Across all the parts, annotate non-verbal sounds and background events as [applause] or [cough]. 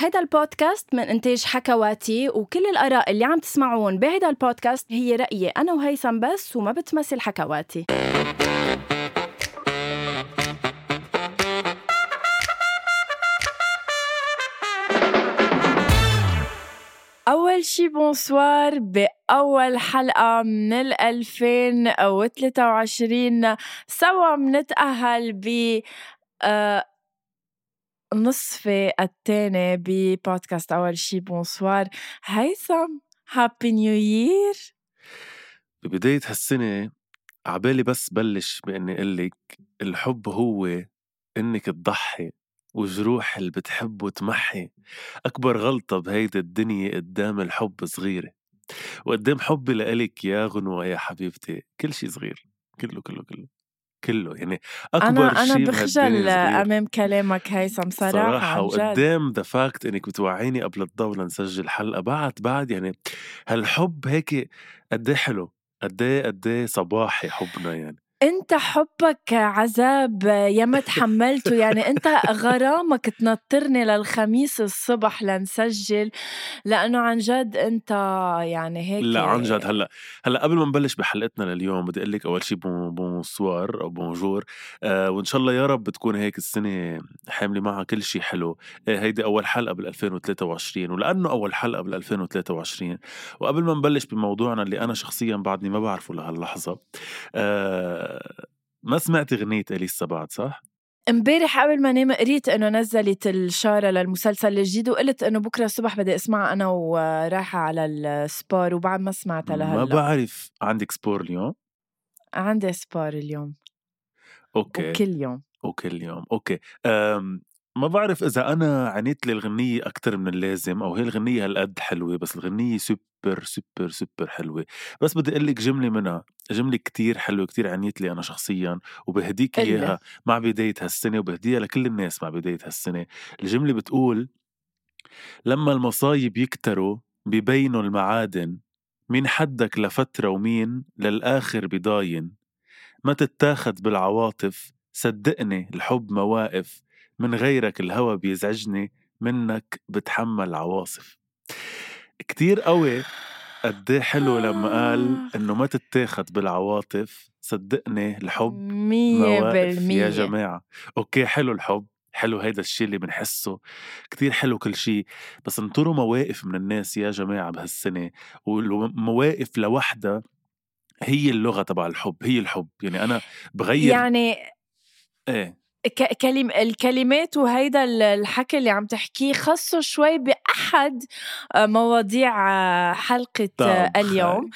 هذا البودكاست من إنتاج حكواتي وكل الآراء اللي عم تسمعون بهذا البودكاست هي رأيي أنا وهيثم بس وما بتمثل حكواتي. أول شي بونسوار بأول حلقة من ال 2023 سوا منتأهل ب نصفي الثاني ببودكاست أول شي bonsoir. هيثم happy new year ببداية هالسنة عبالي بس بلش بإني قلك الحب هو إنك تضحي وجروح اللي بتحبه تمحي أكبر غلطة بهيدي الدنيا قدام الحب صغيرة. وقدام حبي لإلك يا غنوة يا حبيبتي كل شي صغير. كله كله كله. كله يعني أكبر أنا شيء أنا بخجل أمام كلامك هيثم صراحة, صراحة وقدام ذا فاكت إنك بتوعيني قبل الضوء لنسجل حلقة بعد بعد يعني هالحب هيك قد إيه حلو؟ قد إيه قد إيه صباحي حبنا يعني. انت حبك عذاب ياما [laughs] تحملته. يعني انت غرامك تنطرني للخميس الصبح لنسجل لأنه عن جد انت يعني هيك لا عن جد. هلأ هلأ قبل ما نبلش بحلقتنا لليوم بدي أقول لك أول شيء bonsoir أو bonjour. آه وإن شاء الله يا رب تكون هيك السنة حاملة معها كل شيء حلو. آه هيدي أول حلقة بال 2023 ولأنه أول حلقة بال 2023 وقبل ما نبلش بموضوعنا اللي أنا شخصيا بعدني ما بعرفه لهاللحظة آه ما سمعتي غنية أليسا بعد صح؟ امبارح قبل ما نام قريت إنه نزلت الشارة للمسلسل الجديد وقلت إنه بكرة الصبح بدي أسمعها أنا ورايحة على ال sport وبعد ما سمعتها لهلأ. ما بعرف عندك sport اليوم؟ عندي sport اليوم. okay. وكل يوم. وكل يوم. okay. أم ما بعرف إذا أنا عنيت لي الغنية أكثر من اللازم أو هي الغنية هالقد حلوة بس الغنية super super super حلوة. بس بدي أقول لك جملة منها جملة كتير حلوة كتير عنيت لي أنا شخصيا وبهديك إياها مع بداية هالسنة وبهديها لكل الناس مع بداية هالسنة. الجملة بتقول لما المصايب يكتروا ببينوا المعادن مين حدك لفترة ومين للآخر بضاين ما تتاخد بالعواطف صدقني الحب مواقف من غيرك الهوى بيزعجني منك بتحمل عواصف. كتير قوي قد إيه حلو لما قال آه. إنه ما تتاخد بالعواطف صدقني الحب مية بالمية يا جماعة. أوكي حلو الحب حلو هيدا الشيء اللي بنحسه كتير حلو كل شيء بس انطروا مواقف من الناس يا جماعة بهالسنة ومواقف لوحدها هي اللغة تبع الحب هي الحب. يعني أنا بغير يعني إيه. كلم الكلمات وهيدا الحكي اللي عم تحكيه خصه شوي بأحد آه، مواضيع آه، حلقة آه، اليوم.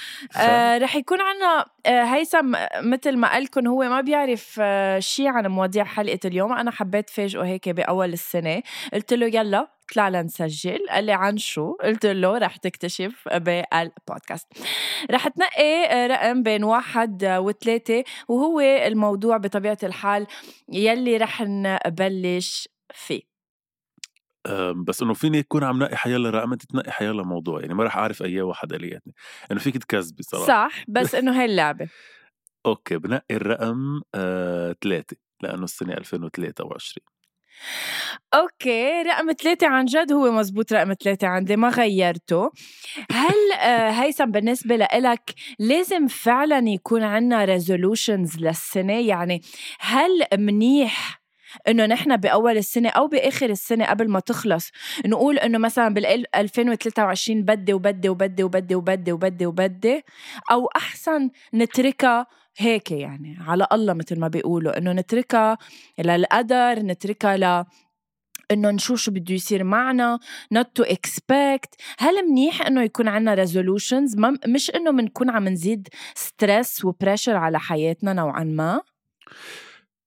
رح يكون عنا هيثم مثل ما قالكم هو ما بيعرف شيء عن مواضيع حلقة اليوم. أنا حبيت فاجئه هيك بأول السنة. قلت له يلا طلع لنسجل قال لي عن شو؟ قلت له رح تكتشف بالبودكاست. رح تنقي رقم بين واحد وثلاثة وهو الموضوع بطبيعة الحال يلي رح نبلش فيه. بس إنه فيني يكون عم نقي حيلا رقم؟ أنت تنقي حيلا موضوع يعني ما رح أعرف أي واحد الياتني إنه فيك تكذبي صراحة. صح بس إنه هي اللعبة. [laughs] okay بنقي الرقم آه، ثلاثة لأنه السنة 2023 okay رقم ثلاثة عن جد هو مزبوط رقم ثلاثة عندي ما غيرته. هل آه، هيثم بالنسبة لإلك لازم فعلا يكون عنا resolutions للسنة؟ يعني هل منيح إنه نحن بأول السنة أو بآخر السنة قبل ما تخلص نقول إنه مثلا بال 2023 بدي وبدي وبدي وبدي وبدي وبدي وبدي أو أحسن نتركها هيك يعني على الله مثل ما بيقولوا إنه نتركها للقدر نتركها ل إنه نشوف شو بده يصير معنا not to expect. هل منيح إنه يكون عنا resolutions مش إنه بنكون عم نزيد stress و pressure على حياتنا نوعا ما؟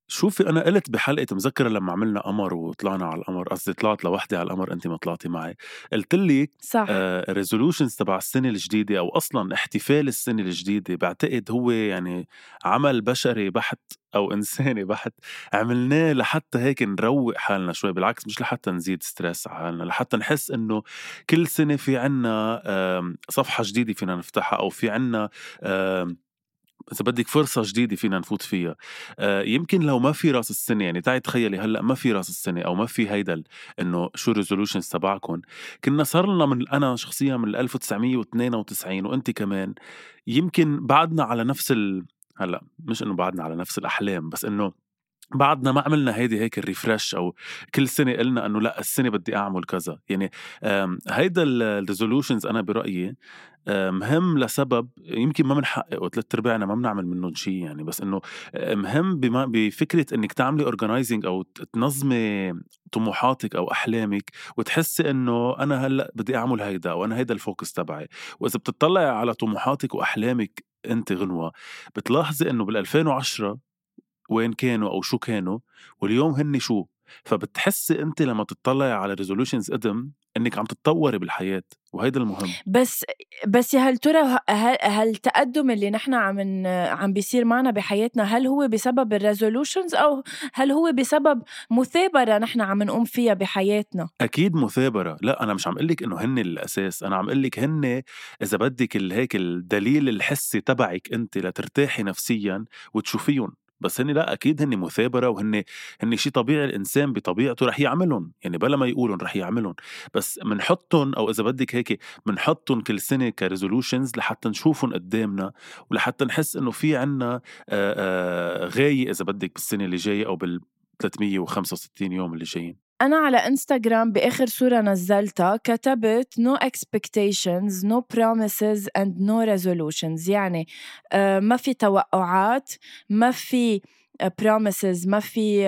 شوفي أنا قلت بحلقة متذكرة لما عملنا قمر وطلعنا على القمر قصدي طلعت لوحدي على القمر انت ما طلعتي معي. قلت لك صح. resolutions آه تبع السنة الجديدة أو أصلا احتفال السنة الجديدة بعتقد هو يعني عمل بشري بحت أو [laughs] إنساني بحت عملناه لحتى هيك نروق حالنا شوي بالعكس مش لحتى نزيد stress على حالنا لحتى نحس إنه كل سنة في عنا صفحة جديدة فينا نفتحها أو في عنا إذا بدك فرصة جديدة فينا نفوت فيها. آه يمكن لو ما في رأس السنة يعني تعي تخيلي هلأ ما في رأس السنة أو ما في هيدا إنه شو ال resolutions تبعكم كنا صار لنا من أنا شخصيا من 1992 وانت كمان يمكن بعدنا على نفس ال هلأ مش إنه بعدنا على نفس الأحلام بس إنه بعدنا ما عملنا هيدي هيك ال refresh أو كل سنة قلنا إنه لأ السنة بدي أعمل كذا. يعني هيدا ال resolutions أنا برأيي مهم لسبب يمكن ما بنحققه ثلاث أرباعنا ما بنعمل منهم شيء يعني. بس إنه مهم بما بفكرة إنك تعملي organizing أو تنظمي طموحاتك أو أحلامك وتحسي إنه أنا هلأ بدي أعمل هيدا وأنا هيدا ال focus تبعي. وإذا بتطلعي على طموحاتك وأحلامك أنت غنوة بتلاحظي إنه بال 2010 وين كانوا أو شو كانوا واليوم هن شو؟ فبتحسي أنت لما تطلعي على resolutions قدم إنك عم تتطوري بالحياة وهيدا المهم. بس بس يا هل ترى هل التقدم اللي نحن عم عم بيصير معنا بحياتنا هل هو بسبب ال resolutions أو هل هو بسبب مثابرة نحن عم نقوم فيها بحياتنا؟ أكيد مثابرة. لا أنا مش عم أقول لك إنه هن الأساس أنا عم أقول لك هن إذا بدك هيك الدليل الحسي تبعك أنت لترتاحي نفسيا وتشوفيهم. بس هن لأ أكيد هن مثابرة وهن هن شيء طبيعي الإنسان بطبيعته رح يعملهم يعني بلا ما يقولهم رح يعملهم بس بنحطهم أو إذا بدك هيك بنحطهم كل سنة كريزولوشنز لحتى نشوفهم قدامنا ولحتى نحس إنه في عنا غاية إذا بدك بالسنة اللي جاية أو بال 365 يوم اللي جايين. أنا على إنستغرام بآخر صورة نزلتها كتبت no expectations no promises and no resolutions. يعني آه، ما في توقعات ما في promises ما في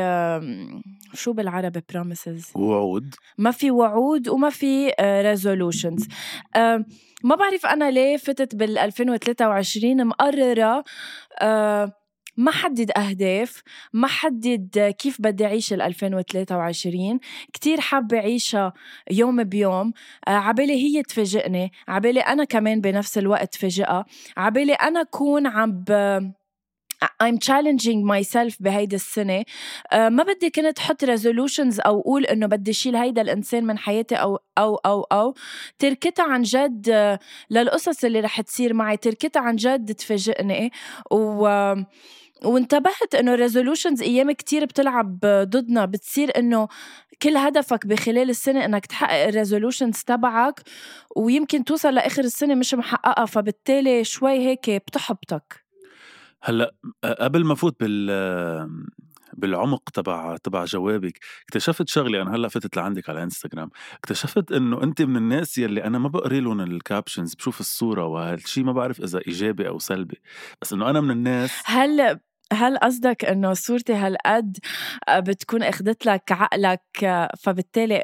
شو بالعربي promises وعود. ما في وعود وما في آه، resolutions. ما بعرف أنا ليه فتت بال 2023 مقررة آه، ما حدد أهداف ما حدد كيف بدي أعيش ال 2023 كتير حابة أعيشها يوم بيوم. آه، عبالي هي تفاجئني عبالي أنا كمان بنفس الوقت فاجئها عبالي أنا أكون عم ب... I'm challenging myself بهيدي السنة. uh, ما بدي كنت حط resolutions أو أقول إنه بدي شيل هيدا الإنسان من حياتي أو أو أو أو. تركتها عن جد uh, للقصص اللي رح تصير معي. تركتها عن جد تفاجئني. و uh, وانتبهت إنه ال resolutions أيام كتير بتلعب ضدنا بتصير إنه كل هدفك بخلال السنة إنك تحقق ال resolutions تبعك ويمكن توصل لآخر السنة مش محققها فبالتالي شوي هيك بتحبطك. هلأ قبل ما فوت بال بالعمق تبع تبع جوابك اكتشفت شغلة أنا هلأ فتت لعندك على انستغرام اكتشفت إنه أنت من الناس يلي أنا ما بقري لهم ال captions بشوف الصورة وهالشيء ما بعرف إذا إيجابي أو سلبي. بس إنه أنا من الناس هل هل قصدك إنه صورتي هالقد آه، بتكون أخذت لك عقلك آه، فبالتالي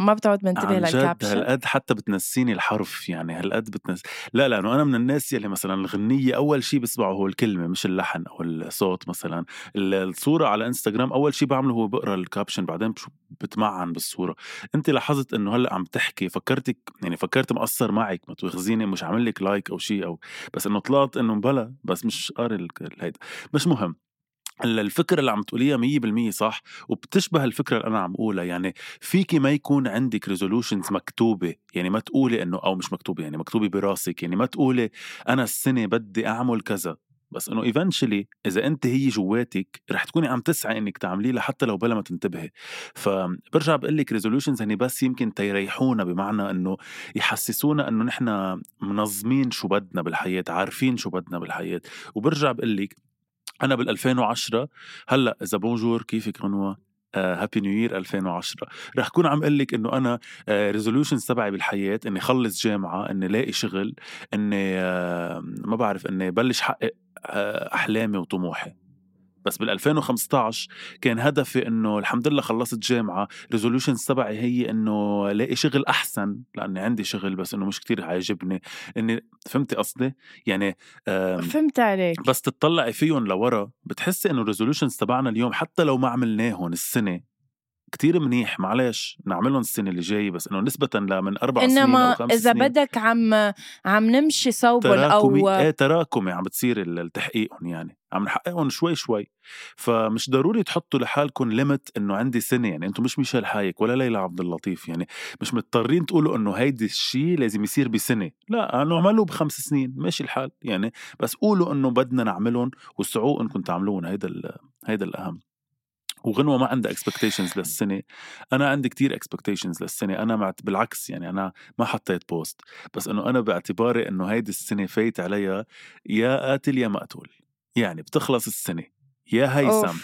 ما بتعود منتبه لل caption. هالقد حتى بتنسيني الحرف يعني هالقد بتنس لا لأنه أنا من الناس يلي مثلا الغنية أول شيء بسمعه هو الكلمة مش اللحن أو الصوت مثلا. الصورة على إنستغرام أول شيء بعمله هو بقرأ ال caption بعدين بتمعن بالصورة. أنت لاحظت إنه هلأ عم تحكي فكرتك يعني فكرك مقصر معك ما تواخذيني مش عامل لك like أو شيء أو بس إنه طلعت إنه بلا بس مش قاري هيدا. مش مهم. الفكرة اللي عم تقوليها مية بالمية صح وبتشبه الفكرة اللي أنا عم أقولها يعني فيكي ما يكون عندك resolutions مكتوبة يعني ما تقولي إنه أو مش مكتوبة يعني مكتوبة براسك. يعني ما تقولي أنا السنة بدي أعمل كذا. بس إنه eventually إذا أنت هي جواتك رح تكوني عم تسعي إنك تعمليه لحتى لو بلا ما تنتبهي. فبرجع بقول لك resolutions هني بس يمكن تيريحونا بمعنى إنه يحسسونا إنه نحن منظمين شو بدنا بالحياة عارفين شو بدنا بالحياة. وبرجع بقول لك أنا بال 2010 هلأ إذا bonjour كيفك غنوه happy new year 2010 رح كون عم أقول لك إنه أنا resolutions آه، تبعي بالحياة إني خلص جامعة إني لاقي شغل إني آه، ما بعرف إني بلش حقق آه، أحلامي وطموحي. بس بال 2015 كان هدفي إنه الحمد لله خلصت جامعة resolutions تبعي هي إنه لاقي شغل أحسن لأني عندي شغل بس إنه مش كتير عاجبني. إني فهمتي قصدي؟ يعني فهمت عليك. بس تطلعي فيهم لورا بتحسي إنه ال resolutions تبعنا اليوم حتى لو ما عملناهم السنة كتير منيح معلش نعملهم السنة اللي جاية بس إنه نسبة لمن أربع سنين إنما أو خمس إذا سنين. بدك عم عم نمشي تراكمي أو إيه تراكمي عم بتصير ال- التحقيقهم يعني. عم نحققهم شوي شوي. فمش ضروري تحطوا لحالكم limit إنه عندي سنة يعني أنتم مش ميشيل حايك ولا ليلى عبد اللطيف يعني مش مضطرين تقولوا إنه هيدي الشيء لازم يصير بسنة. لا انه اعملوا بخمس سنين ماشي الحال يعني. بس قولوا إنه بدنا نعملهم وسعوا إنكم تعملوهم هيدا هيدا الأهم. وغنوة ما عندها expectations للسنة. أنا عندي كتير expectations للسنة. أنا معت بالعكس يعني أنا ما حطيت post بس أنه أنا باعتباري أنه هيدي السنة فايت عليها يا قاتل يا مقتول يعني بتخلص السنة. يا هيثم.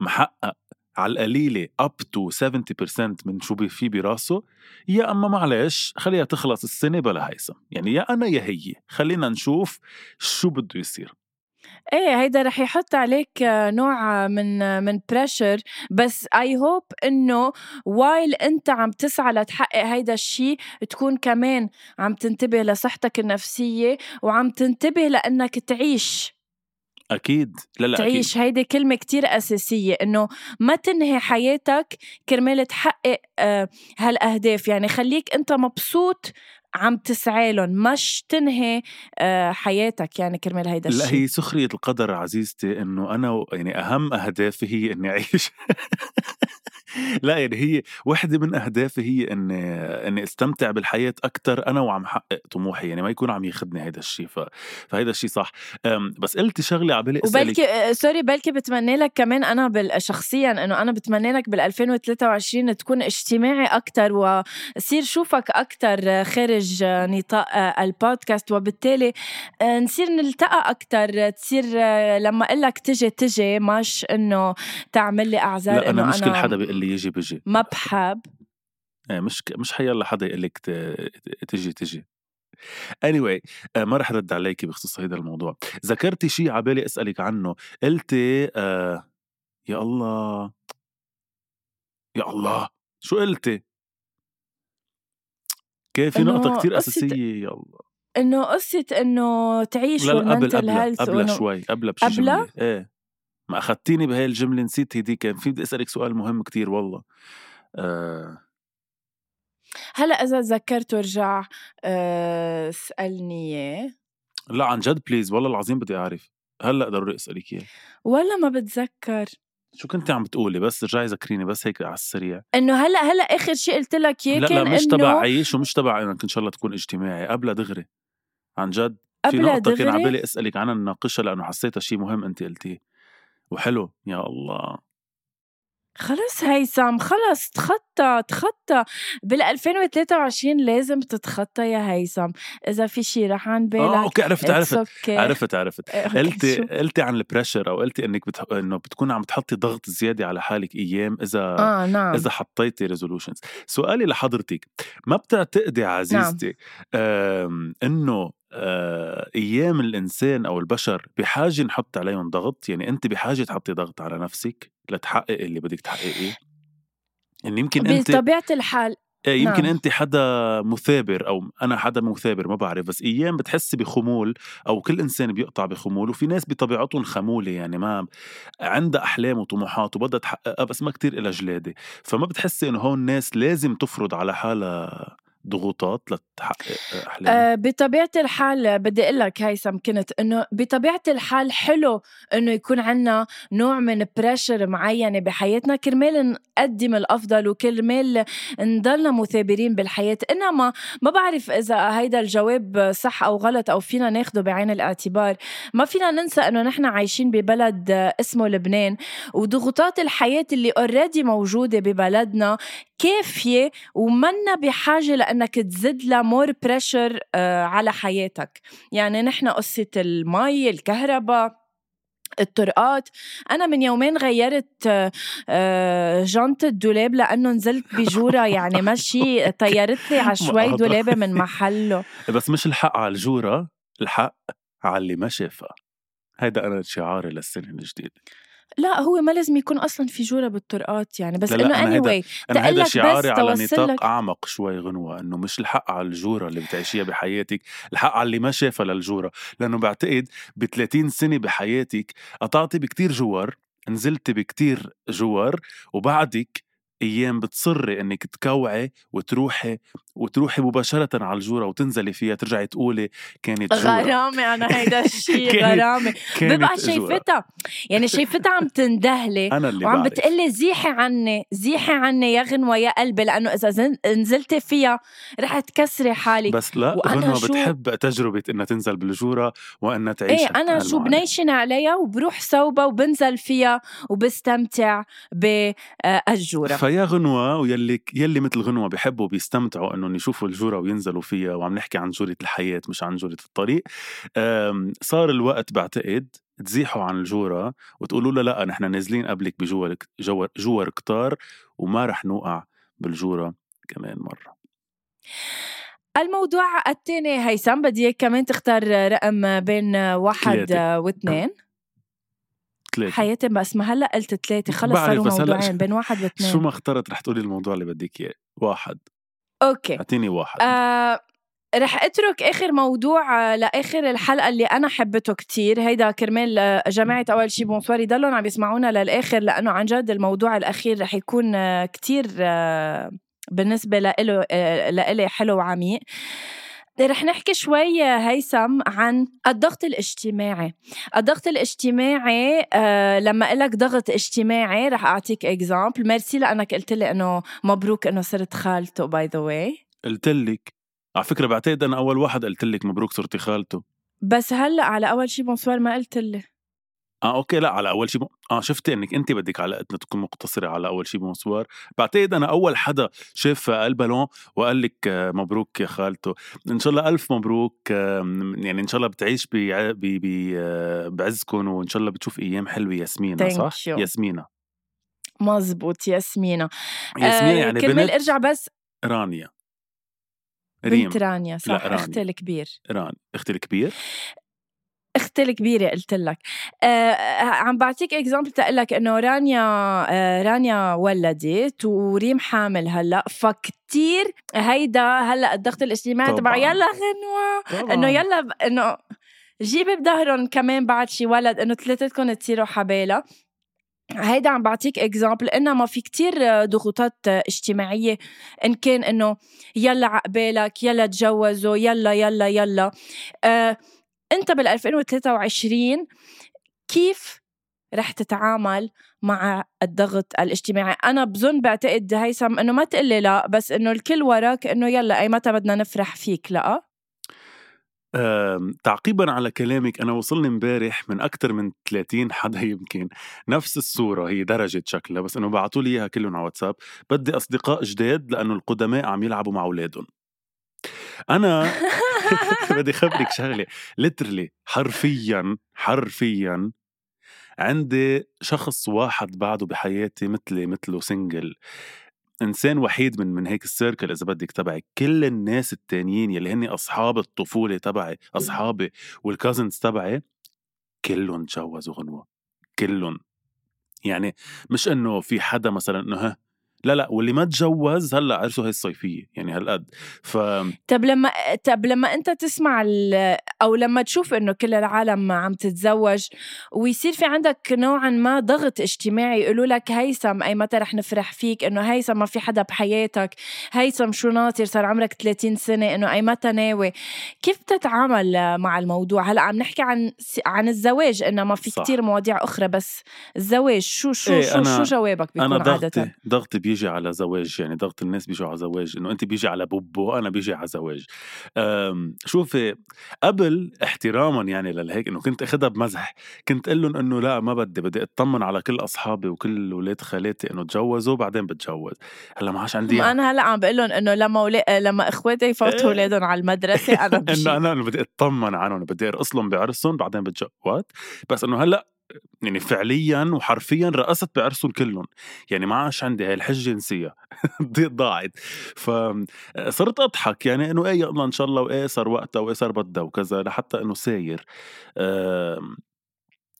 محقق. على القليلة up to 70% من شو في براسه. يا أما معلش خليها تخلص السنة بلا هيثم. يعني يا أنا يا هي. خلينا نشوف شو بده يصير. إيه هيدا رح يحط عليك آه، نوع من آه، من pressure بس I hope إنه وايل أنت عم تسعى لتحقق هيدا الشيء تكون كمان عم تنتبه لصحتك النفسية وعم تنتبه لأنك تعيش. أكيد. لا لا أكيد. تعيش هيدي كلمة كتير أساسية إنه ما تنهي حياتك كرمال تحقق آه، هالأهداف. يعني خليك أنت مبسوط عم تسعى لهم مش تنهي آه، حياتك. يعني كرمال هيدا لا الشيء هي سخرية القدر عزيزتي إنه أنا يعني أهم أهدافي هي إني أعيش. [laughs] لا يعني هي وحدة من أهدافي هي اني إني أستمتع بالحياة أكثر أنا وعم حقق طموحي يعني ما يكون عم ياخذني هيدا الشيء ف... فهيدا الشيء صح. بس قلتي شغلة على بالي وبلكي آه، sorry بلكي بتمنى لك كمان أنا بال- شخصيا إنه أنا بتمنى لك بال 2023 تكون اجتماعي أكثر وصير شوفك أكثر خارج آه، نطاق آه، البودكاست وبالتالي آه، نصير نلتقى أكثر تصير آه، لما أقول لك تجي تجي مش إنه تعمل لي أعذار لا إنه مش كل حدا بيقول لي يجي بيجي. ما بحب إيه، مش ك- مش حيلا حدا يقول لك ت... تجي تجي. Anyway آه، ما رح رد عليكي بخصوص هذا الموضوع. ذكرتي شيء على بالي أسألك عنه. قلتي آه يا الله. يا الله. شو قلتي؟ كان في كتير قصة- أساسية يا الله. إنه قصة إنه تعيش لا لا قبل قبل قبل شوي قبل بشي؟ جملة إيه. ما أخدتيني بهاي الجملة نسيت هديك كان في بدي أسألك سؤال مهم كتير والله. آه. هلأ إذا تذكرت ورجع آه، اسألني إياه. لا عن جد بليز والله العظيم بدي أعرف. هلأ ضروري أسألك إياه. ولا ما بتذكر. شو كنت عم بتقولي؟ بس رجعي ذكريني بس هيك على السريع. إنه هلأ هلأ آخر شيء قلت لك إياه لا كان لا مش تبع عيش ومش تبع إنك إن شاء الله تكون اجتماعي قبلها دغري. عن جد في نقطة كان على؟ بالي أسألك عنها نناقشها لأنه حسيتها شيء مهم أنت قلتيه. وحلو يا الله. خلص هيثم خلص تخطى تخطى. بال 2023 لازم تتخطى يا هيثم. إذا في شيء رح عن بالك آه okay عرفت عرفت okay. عرفت عرفت. [laughs] قلتي؟ قلتي عن ال pressure أو قلتي إنك بتح... إنه بتكون عم تحطي ضغط زيادة على حالك أيام إذا آه نعم. إذا حطيتي resolutions سؤالي لحضرتك ما بتعتقدي عزيزتي آم، إنه آه، أيام الإنسان أو البشر بحاجة نحط عليهم ضغط يعني أنت بحاجة تحطي ضغط على نفسك لتحقق اللي بدك تحققيه يعني يمكن أنت بطبيعة الحال إيه يمكن نعم. أنت حدا مثابر أو أنا حدا مثابر ما بعرف بس أيام بتحسي بخمول أو كل إنسان بيقطع بخمول وفي ناس بطبيعتهم خمولة يعني ما عندها أحلام وطموحات وبدها تحققها بس ما كتير إلها جلادة فما بتحسي إنه هون الناس لازم تفرض على حالها ضغوطات لتحقق احلامها آه، بطبيعة الحال بدي أقول لك هيثم كنت إنه بطبيعة الحال حلو إنه يكون عنا نوع من بريشر معينة بحياتنا كرمال نقدم الأفضل وكرمال نضلنا مثابرين بالحياة. إنما ما بعرف إذا هيدا الجواب صح أو غلط أو فينا ناخده بعين الاعتبار. ما فينا ننسى إنه نحن عايشين ببلد اسمه لبنان وضغوطات الحياة اللي already موجودة ببلدنا كافية ومنا بحاجة لأنك تزد لها more pressure على حياتك. يعني نحن قصة المي الكهرباء الطرقات. أنا من يومين غيرت آه، آه، جنط دولاب لأنه نزلت بجورة. [laughs] يعني مشي طيرت لي على شوي ما دولابة من محله. [laughs] بس مش الحق على الجورة الحق على اللي ما شافها. هيدا أنا شعاري للسنة الجديدة. لا هو ما لازم يكون أصلا في جورة بالطرقات يعني بس أنا هيدا- anyway أنا بس شعاري على نطاق لك- أعمق شوي غنوة إنه مش الحق على الجورة اللي بتعيشيها بحياتك الحق على اللي ما شافها للجورة لأنه بعتقد ب 30 سنة بحياتك قطعتي بكتير جوار نزلتي بكتير جوار وبعدك أيام بتصري إنك تكوعي وتروحي وتروحي مباشرة على الجورة وتنزلي فيها ترجعي تقولي كانت جورة. غرامة أنا هيدا الشيء [laughs] كانت ببقى. شايفتها يعني شايفتها عم تندهلي [laughs] أنا اللي وعم. بتقلي زيحي عني زيحي عني يا غنوة يا قلبي لأنه إذا زن- نزلتي فيها رح تكسري حالك بس لا وأنا غنوة شو- بتحب تجربة إنها تنزل بالجورة وإنها تعيش إيه أنا شو بنيشن عليها وبروح صوبة وبنزل فيها وبستمتع بالجورة فيا غنوة ويلي يلي مثل غنوة بيحبوا بيستمتعوا إنهم يشوفوا الجورة وينزلوا فيها وعم نحكي عن جورة الحياة مش عن جورة الطريق. صار الوقت بعتقد تزيحوا عن الجورة وتقولوا له لأ نحن نازلين قبلك بجور جور, جور كتار وما رح نوقع بالجورة كمان مرة. الموضوع الثاني هيثم بدي كمان تختار رقم بين واحد. واثنين. ثلاثة حياتي بس ما هلأ قلت ثلاثة [laughs] خلص صاروا موضوعين [laughs] بين واحد واثنين. شو ما اخترت رح تقولي الموضوع اللي بدك إياه. واحد. okay. أعطيني واحد. آه رح أترك آخر موضوع آه، لآخر الحلقة اللي أنا حبته كتير. هيدا كرمال آه، جماعة أول شي bonsoir يضلوا عم يسمعونا للآخر لأنه عن جد الموضوع الأخير رح يكون آه، كتير بالنسبة لإله لإلي حلو وعميق. رح نحكي شوي هيثم عن الضغط الاجتماعي. الضغط الاجتماعي آه لما إلك ضغط اجتماعي رح أعطيك example merci لأنك قلت لي إنه مبروك إنه صرت خالته by the way قلت لك. على فكرة بعتقد أنا أول واحد قلت لك مبروك صرتي خالته. بس هلأ على أول شي bonsoir ما قلت لي. آه okay لأ على أول شيء ب... آه شفتي إنك انت بدك علاقتنا تكون مقتصرة على أول شيء bonsoir بعتقد أنا أول حدا شاف البالون وقال لك آه، مبروك يا خالته. إن شاء الله ألف مبروك يعني إن شاء الله بتعيش بع- ب... ب... آه، بعزكم وإن شاء الله بتشوف أيام حلوة ياسمينة صح. ياسمينة. مزبوط ياسمينة. ياسمينة يعني كرمال بنت ارجع بس. رانيا. ريم. بنت رانيا صح لا، رانيا. أختي الكبير. ران أختي الكبير؟ أختي الكبيره قلت لك. آه عم بعطيك example تقول لك إنه رانيا آه رانيا ولدت وريم حامل هلأ فكتير هيدا هلأ الضغط الاجتماعي تبع. يلا غنوة. إنه يلا إنه جيبي بظهرهم كمان بعد شي ولد إنه ثلاثتكم تصيروا حبالة هيدا عم بعطيك اكزامبل إنما في كتير ضغوطات اجتماعية. إن كان إنه يلا عقبالك يلا تجوزوا يلا يلا يلا. آه أنت بال 2023 كيف رح تتعامل مع الضغط الاجتماعي؟ أنا بظن بعتقد هيثم إنه ما تقلي لا بس إنه الكل وراك إنه يلا أي متى بدنا نفرح فيك لا؟ تعقيبا على كلامك أنا وصلني امبارح من أكثر من 30 حدا يمكن نفس الصورة هي درجة شكلها بس إنه بعثوا لي إياها كلهم على واتساب. بدي أصدقاء جداد لأنه القدماء عم يلعبوا مع أولادهم. أنا [laughs] [laughs] بدي خبرك شغلة. literally حرفيا حرفيا عندي شخص واحد بعده بحياتي مثلي مثله single إنسان وحيد من من هيك ال circle إذا بدك تبعي. كل الناس التانيين يلي هن أصحاب الطفولة تبعي أصحابي وال cousins تبعي كلهم تجوزوا غنوة. كلهم. يعني مش إنه في حدا مثلا إنه ها لا لا واللي ما تجوز هلأ عرسه هي الصيفية يعني هالقد. ف طب لما طب لما أنت تسمع ال- أو لما تشوف إنه كل العالم عم تتزوج ويصير في عندك نوعا ما ضغط اجتماعي يقولوا لك هيثم أي متى رح نفرح فيك؟ إنه هيثم ما في حدا بحياتك هيثم شو ناطر صار عمرك 30 سنة إنه أي متى ناوي؟ كيف بتتعامل مع الموضوع؟ هلأ عم نحكي عن عن الزواج انما في. كتير مواضيع أخرى بس الزواج شو شو إيه، شو, أنا- شو جوابك بيكون أنا عادة؟ ضغطي ضغطي بيجي على زواج يعني ضغط الناس بيجوا على زواج إنه انت بيجي على بوبو أنا بيجي على زواج. شوفي قبل احتراما يعني للهيك إنه كنت اخذها بمزح كنت أقول لهم إنه لا ما بدي بدي أطمن على كل أصحابي وكل أولاد خالاتي إنه تجوزوا بعدين بتجوز. هلأ ما عادش عندي ما أنا هلأ عم بقول لهم إنه لما ولا... لما إخواتي يفوتوا إيه. اولادهم على المدرسة أنا [laughs] إنه أنا بدي أطمن عنهم بدي أرقص لهم بعرسهم بعدين بتجوز. بس إنه هلأ يعني فعليا وحرفيا رقصت بعرسهم كلهم. يعني ما عادش عندي هاي الحجة نسيها [laughs] ضاعت. فصرت أضحك. يعني إنه إيه يلا إن شاء الله وإيه صار وقتها وإيه صار بدها وكذا لحتى إنه ساير.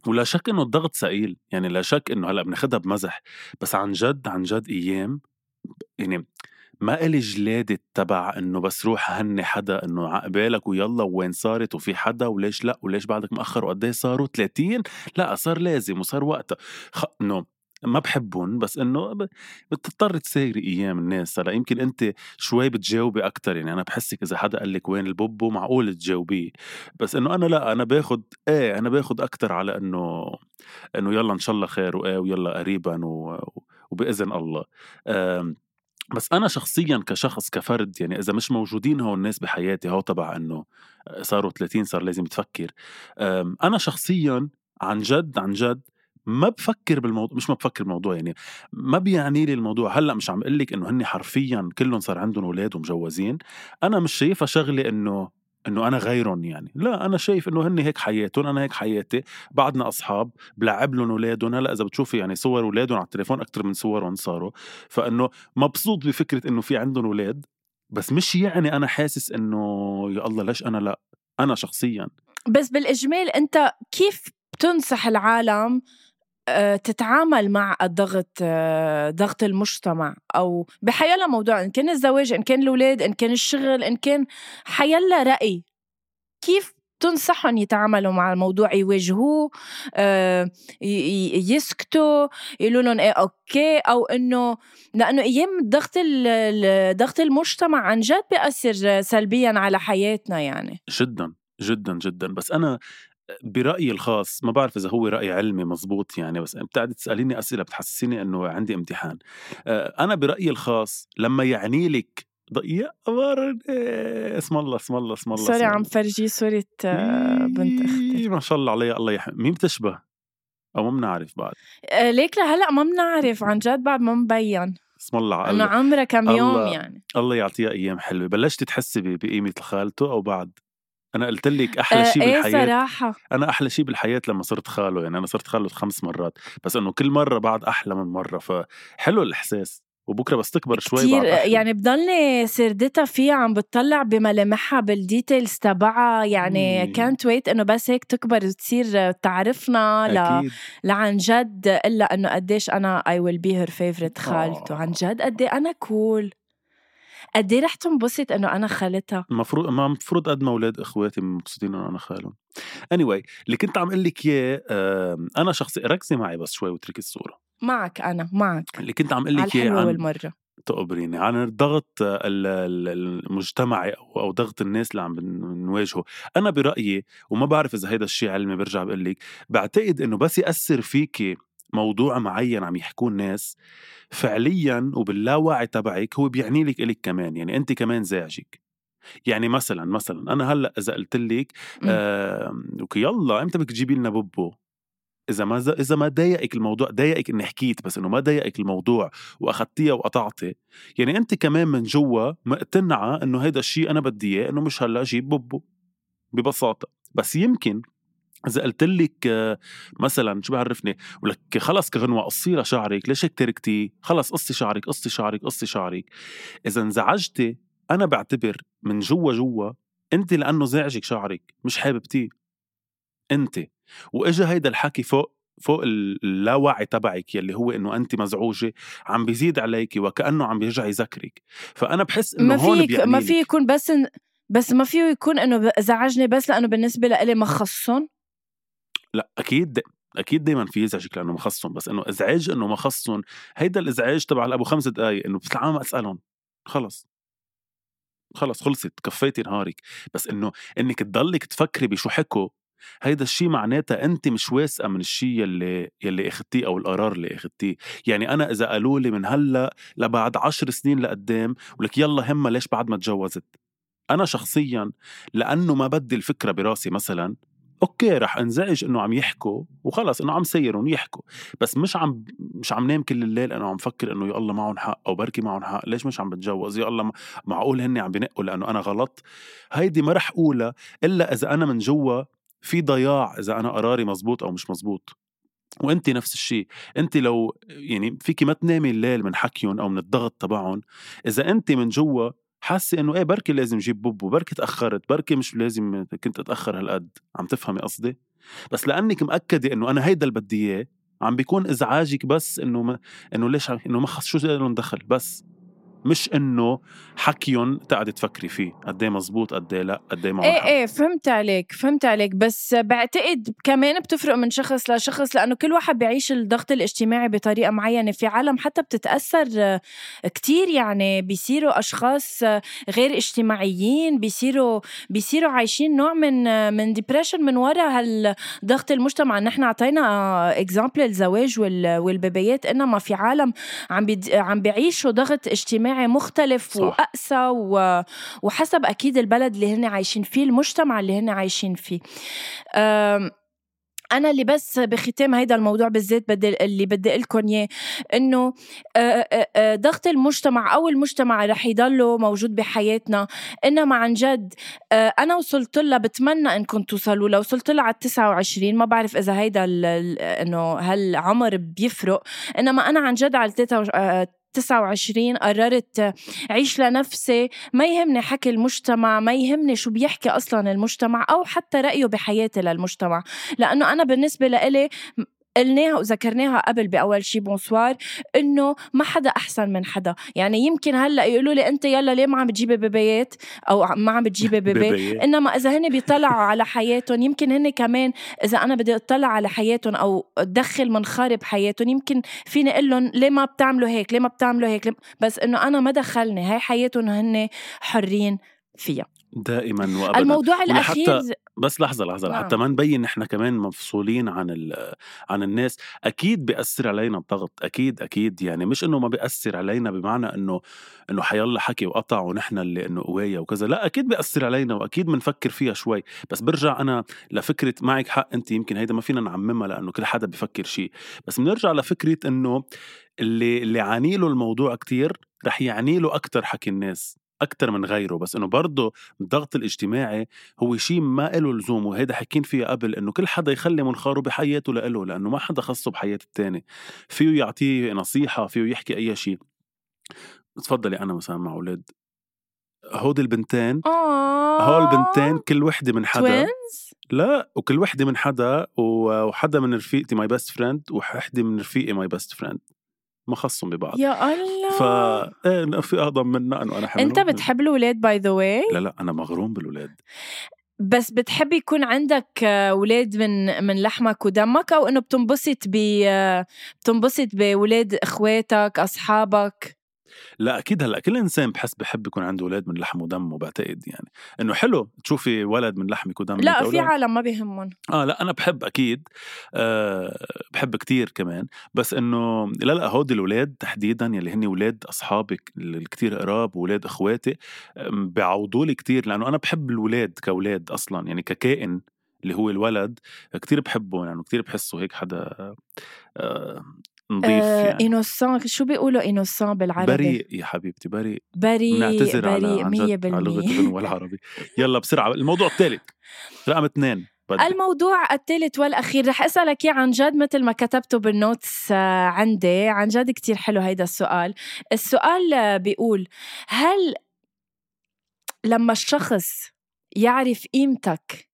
ولا شك إنه الضغط ثقيل يعني لا شك إنه هلأ بناخدها بمزح. بس عن جد عن جد أيام يعني ما إلي جلادة تبع إنه بس روح هني حدا إنه عقبالك ويلا وين صارت وفي حدا وليش لأ وليش بعدك مأخر وقد إيه صاروا 30 لأ صار لازم وصار وقتها خ... إنه ما بحبهم بس إنه بتضطر تسايري أيام الناس هلأ. يمكن أنت شوي بتجاوبي أكثر يعني أنا بحسك إذا حدا قال لك وين البوبو معقول تجاوبيه. بس إنه أنا لأ أنا باخد إيه أنا باخد أكثر على إنه إنه يلا إن شاء الله خير وإيه ويلا قريبا و... وبإذن الله. بس أنا شخصيا كشخص كفرد يعني إذا مش موجودين هون الناس بحياتي هو تبع إنه صاروا 30 صار لازم تفكر. أنا شخصيا عن جد عن جد ما بفكر بالموضوع مش ما بفكر بالموضوع يعني ما بيعني لي الموضوع. هلأ مش عم أقول لك إنه هن حرفيا كلهم صار عندهم أولاد ومجوزين. أنا مش شايفها شغلة إنه إنه أنا غيرهم يعني. لا أنا شايف إنه هن هيك حياتهم أنا هيك حياتي. بعدنا أصحاب بلعب لهم أولادهم. هلأ إذا بتشوفي يعني صور أولادهم على التليفون أكثر من صورهم صاروا. فإنه مبسوط بفكرة إنه في عندهم أولاد بس مش يعني أنا حاسس إنه يا الله ليش أنا لا أنا شخصيا. بس بالإجمال أنت كيف بتنصح العالم آه، تتعامل مع الضغط آه، ضغط المجتمع أو بحيلا موضوع إن كان الزواج إن كان الأولاد إن كان الشغل إن كان حيلا رأي. كيف تنصحهم يتعاملوا مع الموضوع؟ يواجهوه؟ آه، يسكتوا؟ يقولوا لهم إيه أوكي أو إنه لأنه أيام ضغط ضغط المجتمع عن جد بيأثر سلبيا على حياتنا يعني. جدا جدا جدا. بس أنا برأيي الخاص ما بعرف إذا هو رأي علمي مزبوط يعني بس بتقعدي تسأليني أسئلة بتحسسيني إنه عندي امتحان. أنا برأيي الخاص لما يعني لك يا اسم الله اسم الله اسم الله سوري عم فرجي صورة آه، بنت أختي ما شاء الله عليها الله يحمي مين بتشبه؟ أو ما بنعرف بعد. آه، ليك لهلأ ما بنعرف عن جد بعد ما مبين اسم الله على إنه عمرها كم يوم يعني. الله يعطيها أيام حلوة. بلشتي تحسي بقيمة خالته أو بعد؟ أنا قلت لك أحلى شيء إيه بالحياة. صراحة. أنا أحلى شيء بالحياة لما صرت خاله يعني أنا صرت خاله خمس مرات. بس إنه كل مرة بعد أحلى من مرة فحلو الإحساس. وبكرة بس تكبر شوي كتير بعد. يعني بضلني سردتها فيها عم بتطلع بملامحها بال details تبعها. يعني كانت wait إنه بس هيك تكبر وتصير تعرفنا ل... لعن جد إلا إنه قديش أنا I will be her favorite خالته. عن جد قد إيه أنا cool cool. قد إيه رح تنبسط إنه أنا خالتها؟ المفروض ما المفروض قد ما أولاد إخواتي مبسوطين إنه أنا خالهم. anyway anyway, اللي كنت عم أقول لك اياه أنا شخصي ركزي معي بس شوي وتركي الصورة. معك أنا معك. اللي كنت عم أقول لك إياه عن والمرة. تقبريني عن الضغط المجتمعي أو ضغط الناس اللي عم نواجهه أنا برأيي وما بعرف إذا هيدا الشيء علمي برجع بقول لك بعتقد إنه بس يأثر فيكي موضوع معين عم يحكوه الناس فعليا وباللاوعي تبعك هو بيعني لك إلك كمان يعني أنت كمان زعجك. يعني مثلا مثلا أنا هلأ إذا قلت لك آه يلا إمتى بدك تجيبي لنا بوبو؟ إذا ما إذا ما ضايقك الموضوع ضايقك إني حكيت بس إنه ما ضايقك الموضوع واخذتيها وقطعتي يعني أنت كمان من جوا مقتنعة إنه هيدا الشيء أنا بدي إياه إنه مش هلأ أجيب بوبو. ببساطة. بس يمكن إذا قلت لك مثلا شو بعرفني ولك خلص كغنوة قصي شعرك ليش هيك تركتي؟ خلص قصي شعرك قصي شعرك قصي شعرك. إذا انزعجتي أنا بعتبر من جوا جوا أنت لأنه زعجك شعرك مش حاببتيه. أنت. وإجا هيدا الحكي فوق فوق اللاوعي تبعك يلي هو إنه أنت مزعوجة عم بيزيد عليك وكأنه عم بيرجع يذكرك فأنا بحس إنه ما هون في ما في يكون بس بس ما فيه يكون إنه زعجني بس لأنه بالنسبة لإلي ما خصهم لا أكيد أكيد دائما في يزعجك لأنه ما خصهم بس إنه إزعاج إنه ما خصهم هيدا الإزعاج تبع ابو خمس دقائق إنه بتتعامل أسألهم. خلص. خلص خلصت كفيتي نهارك. بس إنه إنك تضلك تفكري بشو حكوا هيدا الشيء معناتها أنت مش واثقة من الشيء يلي يلي اخذتيه أو القرار اللي اخذتيه يعني أنا إذا قالوا لي من هلأ لبعد عشر سنين لقدام ولك يلا همه ليش بعد ما تجوزت؟ أنا شخصيا لأنه ما بدي الفكرة براسي مثلا okay رح أنزعج إنه عم يحكوا وخلص إنه عم سيرون يحكوا. بس مش عم مش عم نام كل الليل إنه عم فكر إنه يا الله معهم حق أو بركي معهم حق. ليش مش عم بتجوز؟ يا الله معقول هن عم بنقوا لأنه أنا غلط؟ هيدي ما رح أقولها إلا إذا أنا من جوا في ضياع إذا أنا قراري مزبوط أو مش مزبوط. وانت نفس الشيء انت لو يعني فيكي ما تنامي الليل من حكيهم أو من الضغط تبعهم. إذا انت من جوا حاسه إنه إيه بركي لازم جيب بوبو بركي تأخرت بركي مش لازم كنت أتأخر هالقد. عم تفهمي قصدي؟ بس لانك مأكدة إنه أنا هيدا اللي بدي إياه عم بيكون إزعاجك بس إنه ما إنه ليش إنه ما خص شو لهم دخل بس. مش إنه حكيهم تقعد تفكري فيه. قد إيه مزبوط قد إيه لا قد إيه معه إيه. إيه فهمت عليك فهمت عليك. بس بعتقد كمان بتفرق من شخص لشخص لأنه كل واحد بيعيش الضغط الاجتماعي بطريقة معينة. في عالم حتى بتتأثر كتير يعني بيصيروا أشخاص غير اجتماعيين بيصيروا بيصيروا عايشين نوع من من depression من وراء هالضغط المجتمع. نحن أعطينا example الزواج والبيبيات. إنما في عالم عم عم بيعيشوا ضغط اجتماعي مختلف صح. وأقسى وحسب أكيد البلد اللي هن عايشين فيه المجتمع اللي هن عايشين فيه أنا اللي بس بختام هيدا الموضوع بالذات بدي اللي بدي أقول لكم إياه إنه ضغط المجتمع أو المجتمع رح يضله موجود بحياتنا إنما عن جد أنا وصلت لها بتمنى انكم توصلوا لو وصلت لها على 29 ما بعرف إذا هيدا إنه هالعمر بيفرق إنما أنا عن جد على 29 قررت عيش لنفسي. ما يهمني حكي المجتمع ما يهمني شو بيحكي أصلا المجتمع أو حتى رأيه بحياتي للمجتمع. لأنه أنا بالنسبة لإلي قلناها وذكرناها قبل بأول شي بونسوار إنه ما حدا أحسن من حدا. يعني يمكن هلأ يقولوا لي أنت يلا ليه ما عم بتجيبي بيبيات أو ما عم بتجيبي [laughs] بيبي إنما إذا هن بيطلعوا على حياتهم يمكن هن كمان إذا أنا بدي أطلع على حياتهم أو أدخل منخار بحياتهم يمكن فيني أقول لهم ليه ما بتعملوا هيك؟ ليه ما بتعملوا هيك؟ بس إنه أنا ما دخلني. هاي حياتهم هن حرين فيها. دائما وابدا. الموضوع الأخير بس لحظة لحظة نعم. حتى ما نبين نحن كمان مفصولين عن عن الناس أكيد بيأثر علينا الضغط أكيد أكيد. يعني مش إنه ما بيأثر علينا بمعنى إنه إنه حيلا حكي وقطع ونحن اللي إنه قوايا وكذا. لا أكيد بيأثر علينا وأكيد بنفكر فيها شوي. بس برجع أنا لفكرة معك حق أنت يمكن هيدا ما فينا نعممها لأنه كل حدا بفكر شيء بس بنرجع لفكرة إنه اللي اللي عاني له الموضوع كتير رح يعني له أكتر حكي الناس. أكتر من غيره بس إنه برضه الضغط الاجتماعي هو شيء ما له لزوم وهيدا حكين فيه قبل إنه كل حدا يخلي منخاره بحياته لإله لأنه ما حدا خصه بحياة التاني. فيه يعطيه نصيحة فيه يحكي أي شيء. تفضلي أنا مثلا مع أولاد. هود البنتين هول البنتين كل وحدة من حدا. لا وكل وحدة من حدا وحدا من رفيقتي my best friend وحدة من رفيقي my best friend ما خصهم ببعض. يا الله! ف إيه في اعظم منا إنه أنا أنت بتحب الاولاد by the way لا لا أنا مغروم بالاولاد بس بتحب يكون عندك أولاد من من لحمك ودمك أو إنه بتنبسط ب بتنبسط باولاد إخواتك أصحابك؟ لا أكيد هلأ كل إنسان بحس بحب يكون عنده أولاد من لحم ودم بعتقد يعني. إنه حلو تشوفي ولد من لحمك ودمك لا في عالم ما بيهمهم آه لأ أنا بحب أكيد أه بحب كتير كمان. بس إنه لا لأ هودي الاولاد تحديدا يلي هن أولاد أصحابي الكتير قراب واولاد إخواتي بيعوضوا لي كتير لأنه أنا بحب الاولاد كاولاد أصلا. يعني ككائن اللي هو الولد كتير بحبه يعني كتير بحسه هيك حدا أه نظيف آه يعني. إنوسان شو بيقولوا إنوسان بالعربي؟ بريء يا حبيبتي بريء. بريء نعتذر بريء على عن جد على لغة الغنوة [laughs] العربي يلا بسرعة الموضوع الثالث. رقم اثنين بدي. الموضوع الثالث والأخير رح أسألك إياه عن جد مثل ما كتبته بال notes آه، عندي. عن جد كتير حلو هيدا السؤال. السؤال بيقول هل لما الشخص يعرف قيمتك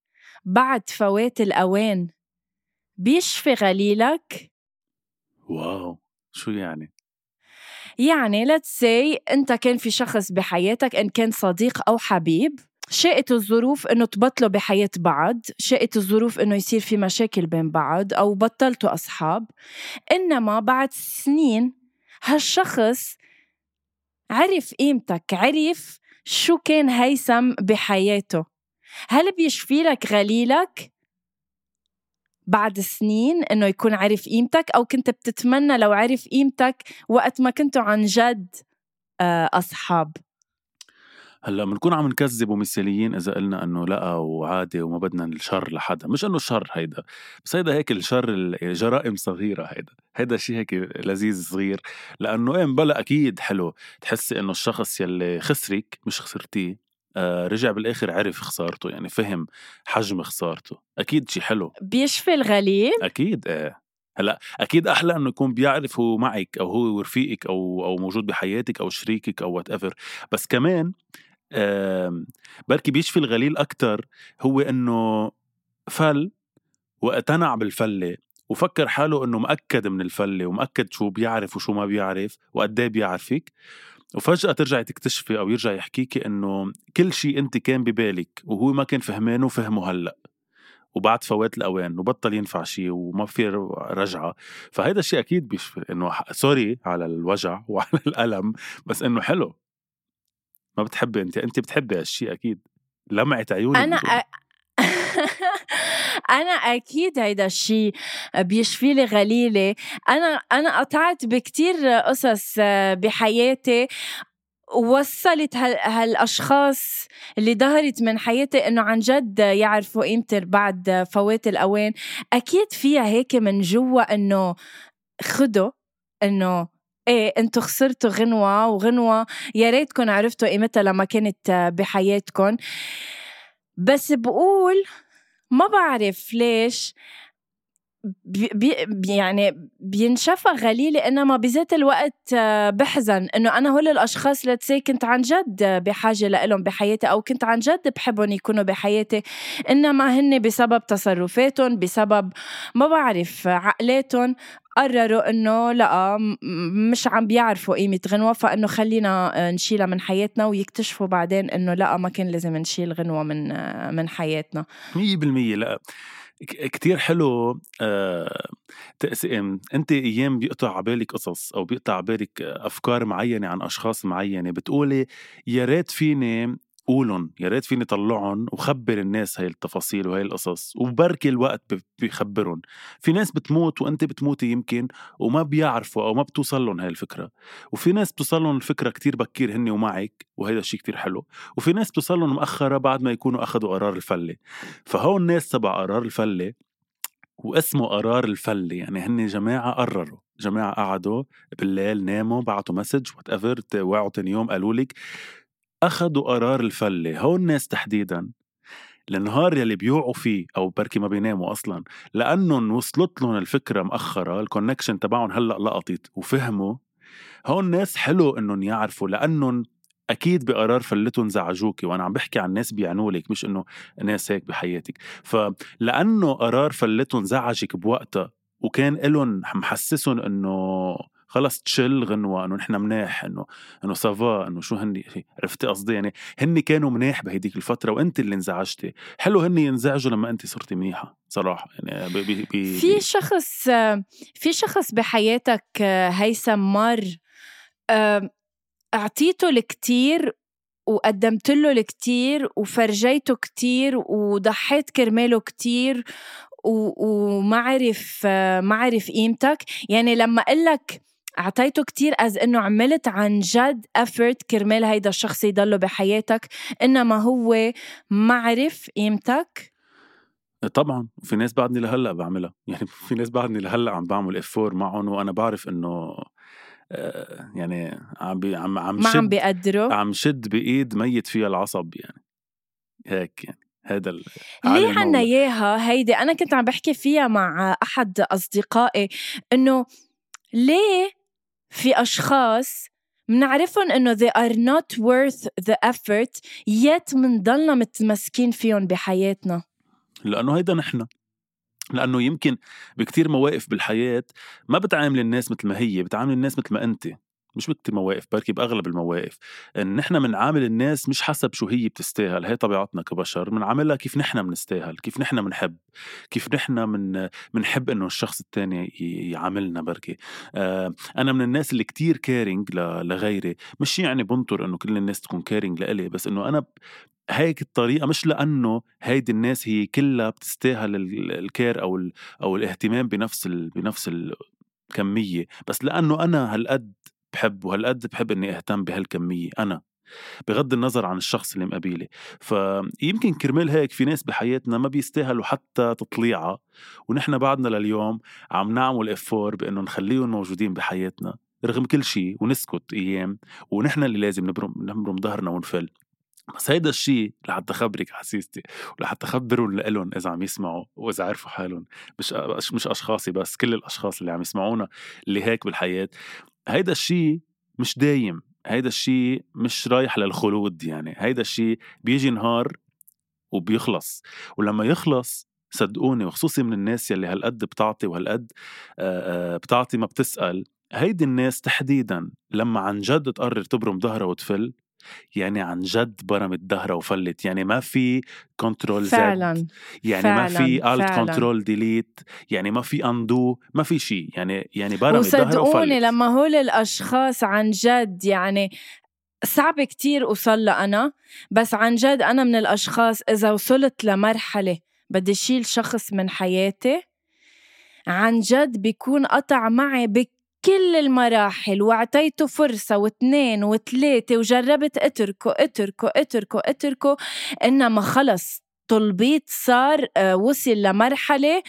بعد فوات الأوان بيشفي غليلك؟ wow شو يعني؟ يعني let's say انت كان في شخص بحياتك إن كان صديق أو حبيب شاءت الظروف إنه تبطلوا بحياة بعض شاءت الظروف إنه يصير في مشاكل بين بعض أو بطلتوا أصحاب. إنما بعد سنين هالشخص عرف قيمتك عرف شو كان هيثم بحياته. هل بيشفي لك غليلك؟ بعد سنين إنه يكون عارف قيمتك أو كنت بتتمنى لو عرف قيمتك وقت ما كنتوا عن جد آه، أصحاب. هلأ بنكون عم نكذب ومثاليين إذا قلنا إنه لأ وعادي وما بدنا الشر لحدا. مش إنه الشر هيدا بس هيدا هيك الشر الجرائم صغيرة هيدا. هيدا شيء هيك لذيذ صغير. لأنه إيه بلا أكيد حلو. تحسي إنه الشخص يلي خسرك مش خسرتيه. آه، رجع بالآخر عرف خسارته يعني فهم حجم خسارته. أكيد شيء حلو. بيشفي الغليل. أكيد إيه هلأ أكيد أحلى إنه يكون بيعرف هو معك أو هو ورفيقك أو أو موجود بحياتك أو شريكك أو whatever بس كمان بركي بيشفي الغليل أكثر هو إنه فل واقتنع بالفلة وفكر حاله إنه مأكد من الفلة ومأكد شو بيعرف وشو ما بيعرف وقد إيه بيعرفك. وفجأة ترجعي تكتشفي أو يرجع يحكيكي إنه كل شيء أنت كان ببالك وهو ما كان فهمانه فهمه هلأ. وبعد فوات الأوان وبطل ينفع شيء وما في رجعة. فهيدا الشيء أكيد بيشفي إنه سوري على الوجع [laughs] وعلى الألم بس إنه حلو. ما بتحبي انت انت بتحبي هالشيء أكيد. لمعت عيونك أنا أ... [laughs] أنا أكيد هيدا الشيء بيشفي لي غليلي أنا أنا قطعت بكتير قصص بحياتي. وصلت هالأشخاص اللي ظهرت من حياتي إنه عن جد يعرفوا قيمتي بعد فوات الأوان. أكيد فيها هيك من جوا إنه خدوا إنه إيه أنتوا خسرتوا غنوة وغنوة يا ريتكم عرفتوا قيمتها لما كانت بحياتكم بس بقول ما بعرف ليش بي يعني بينشفى غليلة انما بذات الوقت آه، بحزن. إنه أنا هول الأشخاص لتسي كنت عن جد بحاجة لهم بحياتي أو كنت عن جد بحبهم يكونوا بحياتي. إنما هن بسبب تصرفاتهم بسبب ما بعرف عقلاتهم قرروا إنه لا مش عم بيعرفوا قيمة غنوة فإنه خلينا آه، نشيلها من حياتنا ويكتشفوا بعدين إنه لا ما كان لازم نشيل غنوة من آه، من حياتنا. 100% لا. كتير حلو آه أنت أيام بيقطع عبالك قصص أو بيقطع عبالك أفكار معينة عن أشخاص معينة بتقولي يا ريت فيني قولن يا ريت فيني طلعهم وخبر الناس هاي التفاصيل وهي القصص وبركي الوقت بيخبرهم في ناس بتموت وانت بتموتي يمكن وما بيعرفوا أو ما بتوصل لهم هاي الفكرة. وفي ناس بتوصل لهم الفكرة كتير بكير هن ومعك وهذا الشيء كتير حلو. وفي ناس بتوصل لهم مأخرة بعد ما يكونوا أخذوا قرار الفلة. فهون الناس تبع قرار الفلة واسمه قرار الفلة. يعني هن جماعة قرروا. جماعة قعدوا بالليل ناموا بعتوا message whatever وعوا تاني يوم قالوا لك أخذوا قرار الفلة هون الناس تحديدا النهار يلي بيوعوا فيه أو بركي ما بيناموا أصلا لأنهم وصلت لهم الفكرة مأخرة ال connection تبعهم هلأ لقطت وفهموا هون ناس حلو إنهم يعرفوا لأنهم أكيد بقرار فلتهم زعجوكي وأنا عم بحكي عن ناس بيعنوا لك مش إنه ناس هيك بحياتك. فلانه قرار فلتهم زعجك بوقتها وكان لهم محسسهم إنه خلص chill غنوة إنه نحن مناح إنه إنه ça va إنه شو هني؟ عرفتي قصدي؟ يعني هن كانوا مناح بهديك الفترة وأنت اللي انزعجتي. حلو هن ينزعجوا لما أنت صرتي منيحة صراحة يعني بي بي بي في شخص في شخص بحياتك هيثم مر أعطيته الكتير وقدمت له الكتير وفرجيته كتير وضحيت كرماله كتير وما عرف ما عرف قيمتك. يعني لما أقول لك أعطيته كتير as إنه عملت عن جد effort كرمال هيدا الشخص يضله بحياتك. إنما هو ما عرف قيمتك. طبعا. وفي ناس بعدني لهلأ بعملها. يعني [laughs] في ناس بعدني لهلأ عم بعمل افور معهم وأنا بعرف إنه آه، يعني عم بي عم عم ما عم بيقدروا. عم شد بإيد ميت فيها العصب يعني. هيك يعني. هذا ليه عنا إياها هيدي؟ أنا كنت عم بحكي فيها مع أحد أصدقائي إنه ليه في أشخاص منعرفهم إنه they are not worth the effort yet منضلنا متمسكين فيهم بحياتنا. لأنه هيدا نحن. لأنه يمكن بكتير مواقف بالحياة ما بتعامل الناس مثل ما هي بتعامل الناس مثل ما أنت. مش بكتير مواقف بركي باغلب المواقف. إن نحن بنعامل الناس مش حسب شو هي بتستاهل هي طبيعتنا كبشر بنعاملها كيف نحن بنستاهل كيف نحن بنحب كيف نحن من بنحب إنه الشخص الثاني يعاملنا بركي. آه أنا من الناس اللي كتير caring لغيري مش يعني بنطر إنه كل الناس تكون caring لإلي بس إنه أنا هيك الطريقة مش لأنه هيدي الناس هي كلها بتستاهل ال care أو أو الاهتمام بنفس بنفس الكميه بس لأنه أنا هالقد بحب وهالقد بحب إني أهتم بهالكمية أنا. بغض النظر عن الشخص اللي مقابلي. فيمكن كرمال هيك في ناس بحياتنا ما بيستاهلوا حتى تطليعة ونحن بعدنا لليوم عم نعمل افور بإنه نخليهم موجودين بحياتنا رغم كل شيء ونسكت أيام ونحن اللي لازم نبرم نبرم ظهرنا ونفل. بس هيدا الشيء لحتى خبرك حسيستي ولحتى خبرهم لإلهم إذا عم يسمعوا وإذا عرفوا حالهم. مش مش أشخاصي بس كل الأشخاص اللي عم يسمعونا اللي هيك بالحياة. هيدا الشيء مش دايم هيدا الشيء مش رايح للخلود يعني هيدا الشيء بيجي نهار وبيخلص. ولما يخلص صدقوني وخصوصي من الناس يلي هالقد بتعطي وهالقد بتعطي ما بتسأل هيدي الناس تحديدا لما عن جد تقرر تبرم ظهرها وتفل يعني عن جد برمت ظهرها وفلت يعني ما في control Z فعلا يعني فعلاً، ما في Alt. Control Delete يعني ما في undo ما في شيء يعني يعني برمت ظهرها وصدقوني وفلت لما هول الأشخاص عن جد يعني صعب كتير أوصل لها أنا بس عن جد أنا من الأشخاص إذا وصلت لمرحلة بدي شيل شخص من حياتي عن جد بيكون قطع معي بكل المراحل واعطيته فرصة واثنين وثلاثة وجربت أتركه أتركه أتركه أتركه إنما خلص. تلبيط صار آه، وصل لمرحلة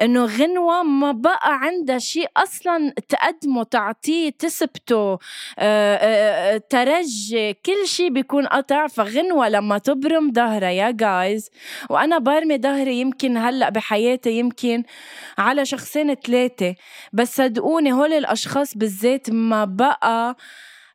إنه غنوة ما بقى عندها شيء أصلا تقدمه تعطيه تثبته آه، آه، ترجي كل شيء بيكون قطع. فغنوة لما تبرم ظهرها يا جايز وأنا برمي ظهري يمكن هلأ بحياتي يمكن على شخصين ثلاثة. بس صدقوني هول الأشخاص بالذات ما بقى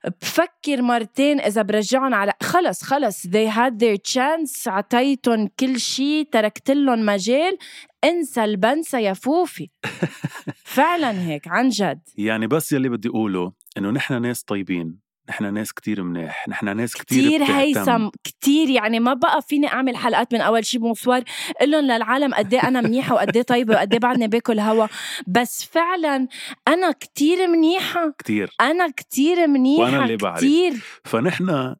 بفكر مرتين إذا برجعهم على خلص خلص. They had their chance. عطيتهم كل شيء تركت لهم مجال. انسى البنسى يا فوفي. [laughs] فعلا هيك عن جد. يعني بس يلي بدي أقوله إنه نحن ناس طيبين. نحن ناس كتير منيح نحن ناس كتير كتير. هيثم كتير يعني ما بقى فيني أعمل حلقات من أول شي بونسوار قول لهم للعالم قد إيه أنا منيحة وقد إيه طيبة وقد إيه بعدني باكل هوا بس فعلا أنا كتير منيحة كتير أنا كتير منيحة وأنا اللي بعرف. كتير فنحن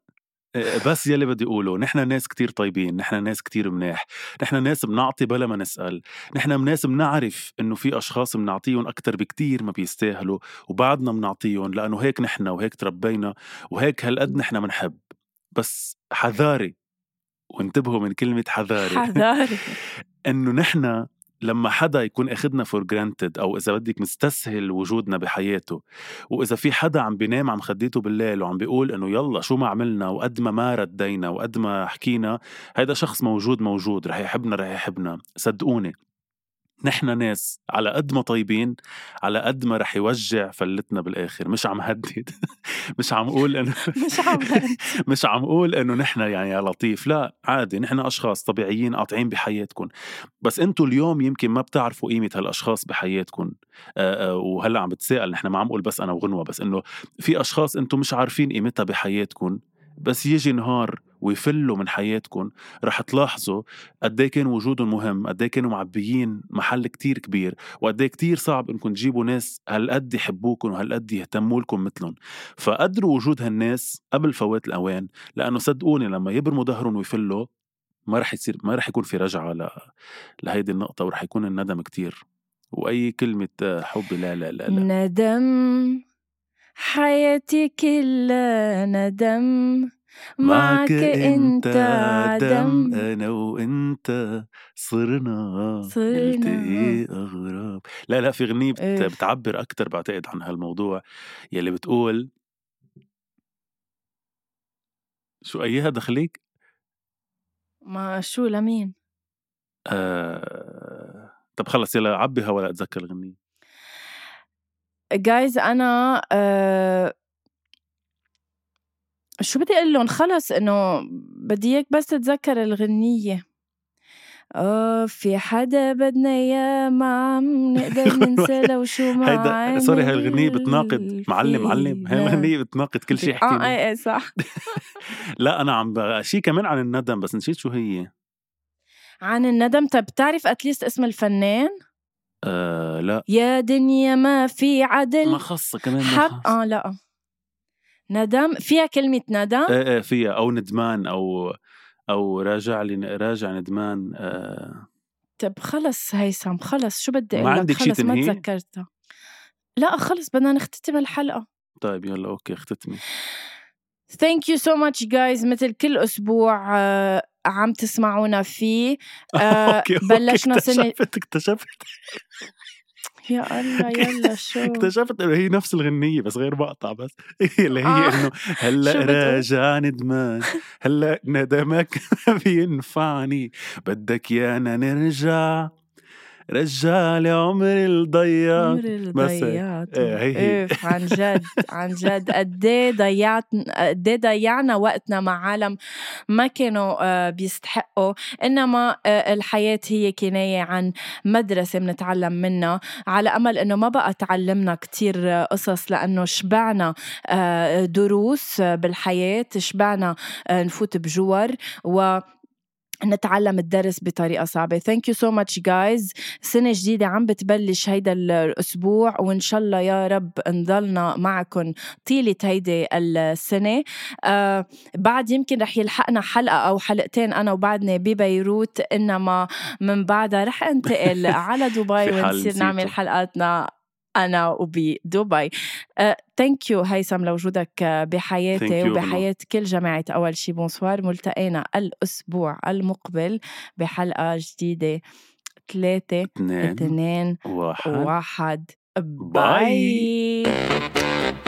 بس يلي بدي أقوله نحن ناس كتير طيبين نحن ناس كتير منيح نحن ناس بنعطي بلا ما نسأل نحن ناس بنعرف إنه في أشخاص بنعطيهم أكتر بكتير ما بيستاهلوا وبعدنا بنعطيهم لأنه هيك نحن وهيك تربينا وهيك هالقد نحن بنحب بس حذاري وانتبهوا من كلمة حذاري. حذاري. [laughs] إنه نحن لما حدا يكون أخدنا for granted أو إذا بدك مستسهل وجودنا بحياته وإذا في حدا عم بينام عم خديته بالليل وعم بيقول إنه يلا شو ما عملنا وقد ما ما ردينا وقد ما حكينا هيدا شخص موجود موجود رح يحبنا رح يحبنا صدقوني. نحن ناس على قد ما طيبين على قد ما رح يوجع فلتنا بالآخر. مش عم هدد [laughs] مش عم أقول إنه [laughs] مش عم [laughs] مش عم أقول إنه نحن يعني يا لطيف. لا عادي نحن أشخاص طبيعيين قاطعين بحياتكم بس أنتم اليوم يمكن ما بتعرفوا قيمة هالأشخاص بحياتكم وهلأ عم بتسائل نحن ما عم أقول بس أنا وغنوة بس إنه في أشخاص أنتم مش عارفين قيمتها بحياتكم بس يجي نهار ويفلوا من حياتكم رح تلاحظوا قد إيه كان وجودهم مهم قد إيه كانوا معبيين محل كتير كبير وقد إيه كتير صعب انكم تجيبوا ناس هالقد يحبوكم وهالقد يهتموا لكم مثلهم فقدروا وجود هالناس قبل فوات الأوان لأنه صدقوني لما يبرموا ظهرهم ويفلوا ما رح يصير ما رح يكون في رجعة ل... لهيدي النقطة ورح يكون الندم كتير. وأي كلمة حب لا لا لا, لا. ندم حياتي كلها ندم. معك أنت عدم أنا وأنت صرنا صرنا. نلتقي أغراب؟ لا لا في غنية بت... إيه. بتعبر أكتر بعتقد عن هالموضوع يلي بتقول شو اياها دخليك؟ ما شو لمين؟ آه... طب خلص يلا عبيها ولا أتذكر الغنية جايز أنا آه شو بدي أقول لهم؟ خلص إنه بدي إياك بس تتذكر الغنية. آه في حدا بدنا إياه ما عم نقدر [laughs] ننسى لو شو ما هيدا sorry هاي الغنية بتناقض. معلم معلم هاي. الغنية بتناقض كل شيء آه حكينا إيه إيه صح. [laughs] لا أنا عم. شيء كمان عن الندم بس نسيت شو هي. عن الندم؟ طب بتعرف at least اسم الفنان؟ آه لا. يا دنيا ما في عدل. ما خصها كمان ما حب. آه لا. ندم؟ فيها كلمة ندم؟ إيه إيه فيها. أو ندمان أو أو راجع لي راجع ندمان آه. طب خلص هيثم خلص. شو بدي أقول لك؟ خلص ما؟ تذكرتها. لا خلص بدنا نختتم الحلقة. طيب يلا أوكي اختتمي. Thank you so much guys. مثل كل أسبوع آه، عم تسمعونا فيه. آه، [laughs] okay okay، بلشنا سنة اكتشفت اكتشفت [laughs] يا الله يلا شو اكتشفت إنه هي نفس الغنية بس غير مقطع بس [laughs] اللي هي آه. إنه [laughs] هلأ؟ راجع ندمان هلأ ندمك ما بينفعني بدك يانا نرجع عمري الضيعت عمري مثل. ضيعته إيه، هي هي. اوف عن جد عن جد. قد إيه ضيعت قد إيه ضيعنا وقتنا مع عالم ما كانوا آه، بيستحقوا. إنما آه، الحياة هي كناية عن مدرسة بنتعلم منها. على أمل إنه ما بقى تعلمنا كتير آه، قصص لأنه شبعنا دروس بالحياة شبعنا نفوت بجور و نتعلم الدرس بطريقة صعبة. Thank you so much guys. سنة جديدة عم بتبلش هيدا الأسبوع وإن شاء الله يا رب نضلنا معكم طيلة هيدي السنة. آه بعد يمكن رح يلحقنا حلقة أو حلقتين أنا وبعدني ببيروت إنما من بعدها رح [laughs] أنتقل على دبي ونصير نعمل. حلقاتنا أنا وبدبي. thank you هيثم لوجودك بحياتي you, وبحياة كل جماعة أول شي. bonsoir ملتقينا الأسبوع المقبل بحلقة جديدة. ثلاثة اثنين اثنين واحد. واحد. باي. باي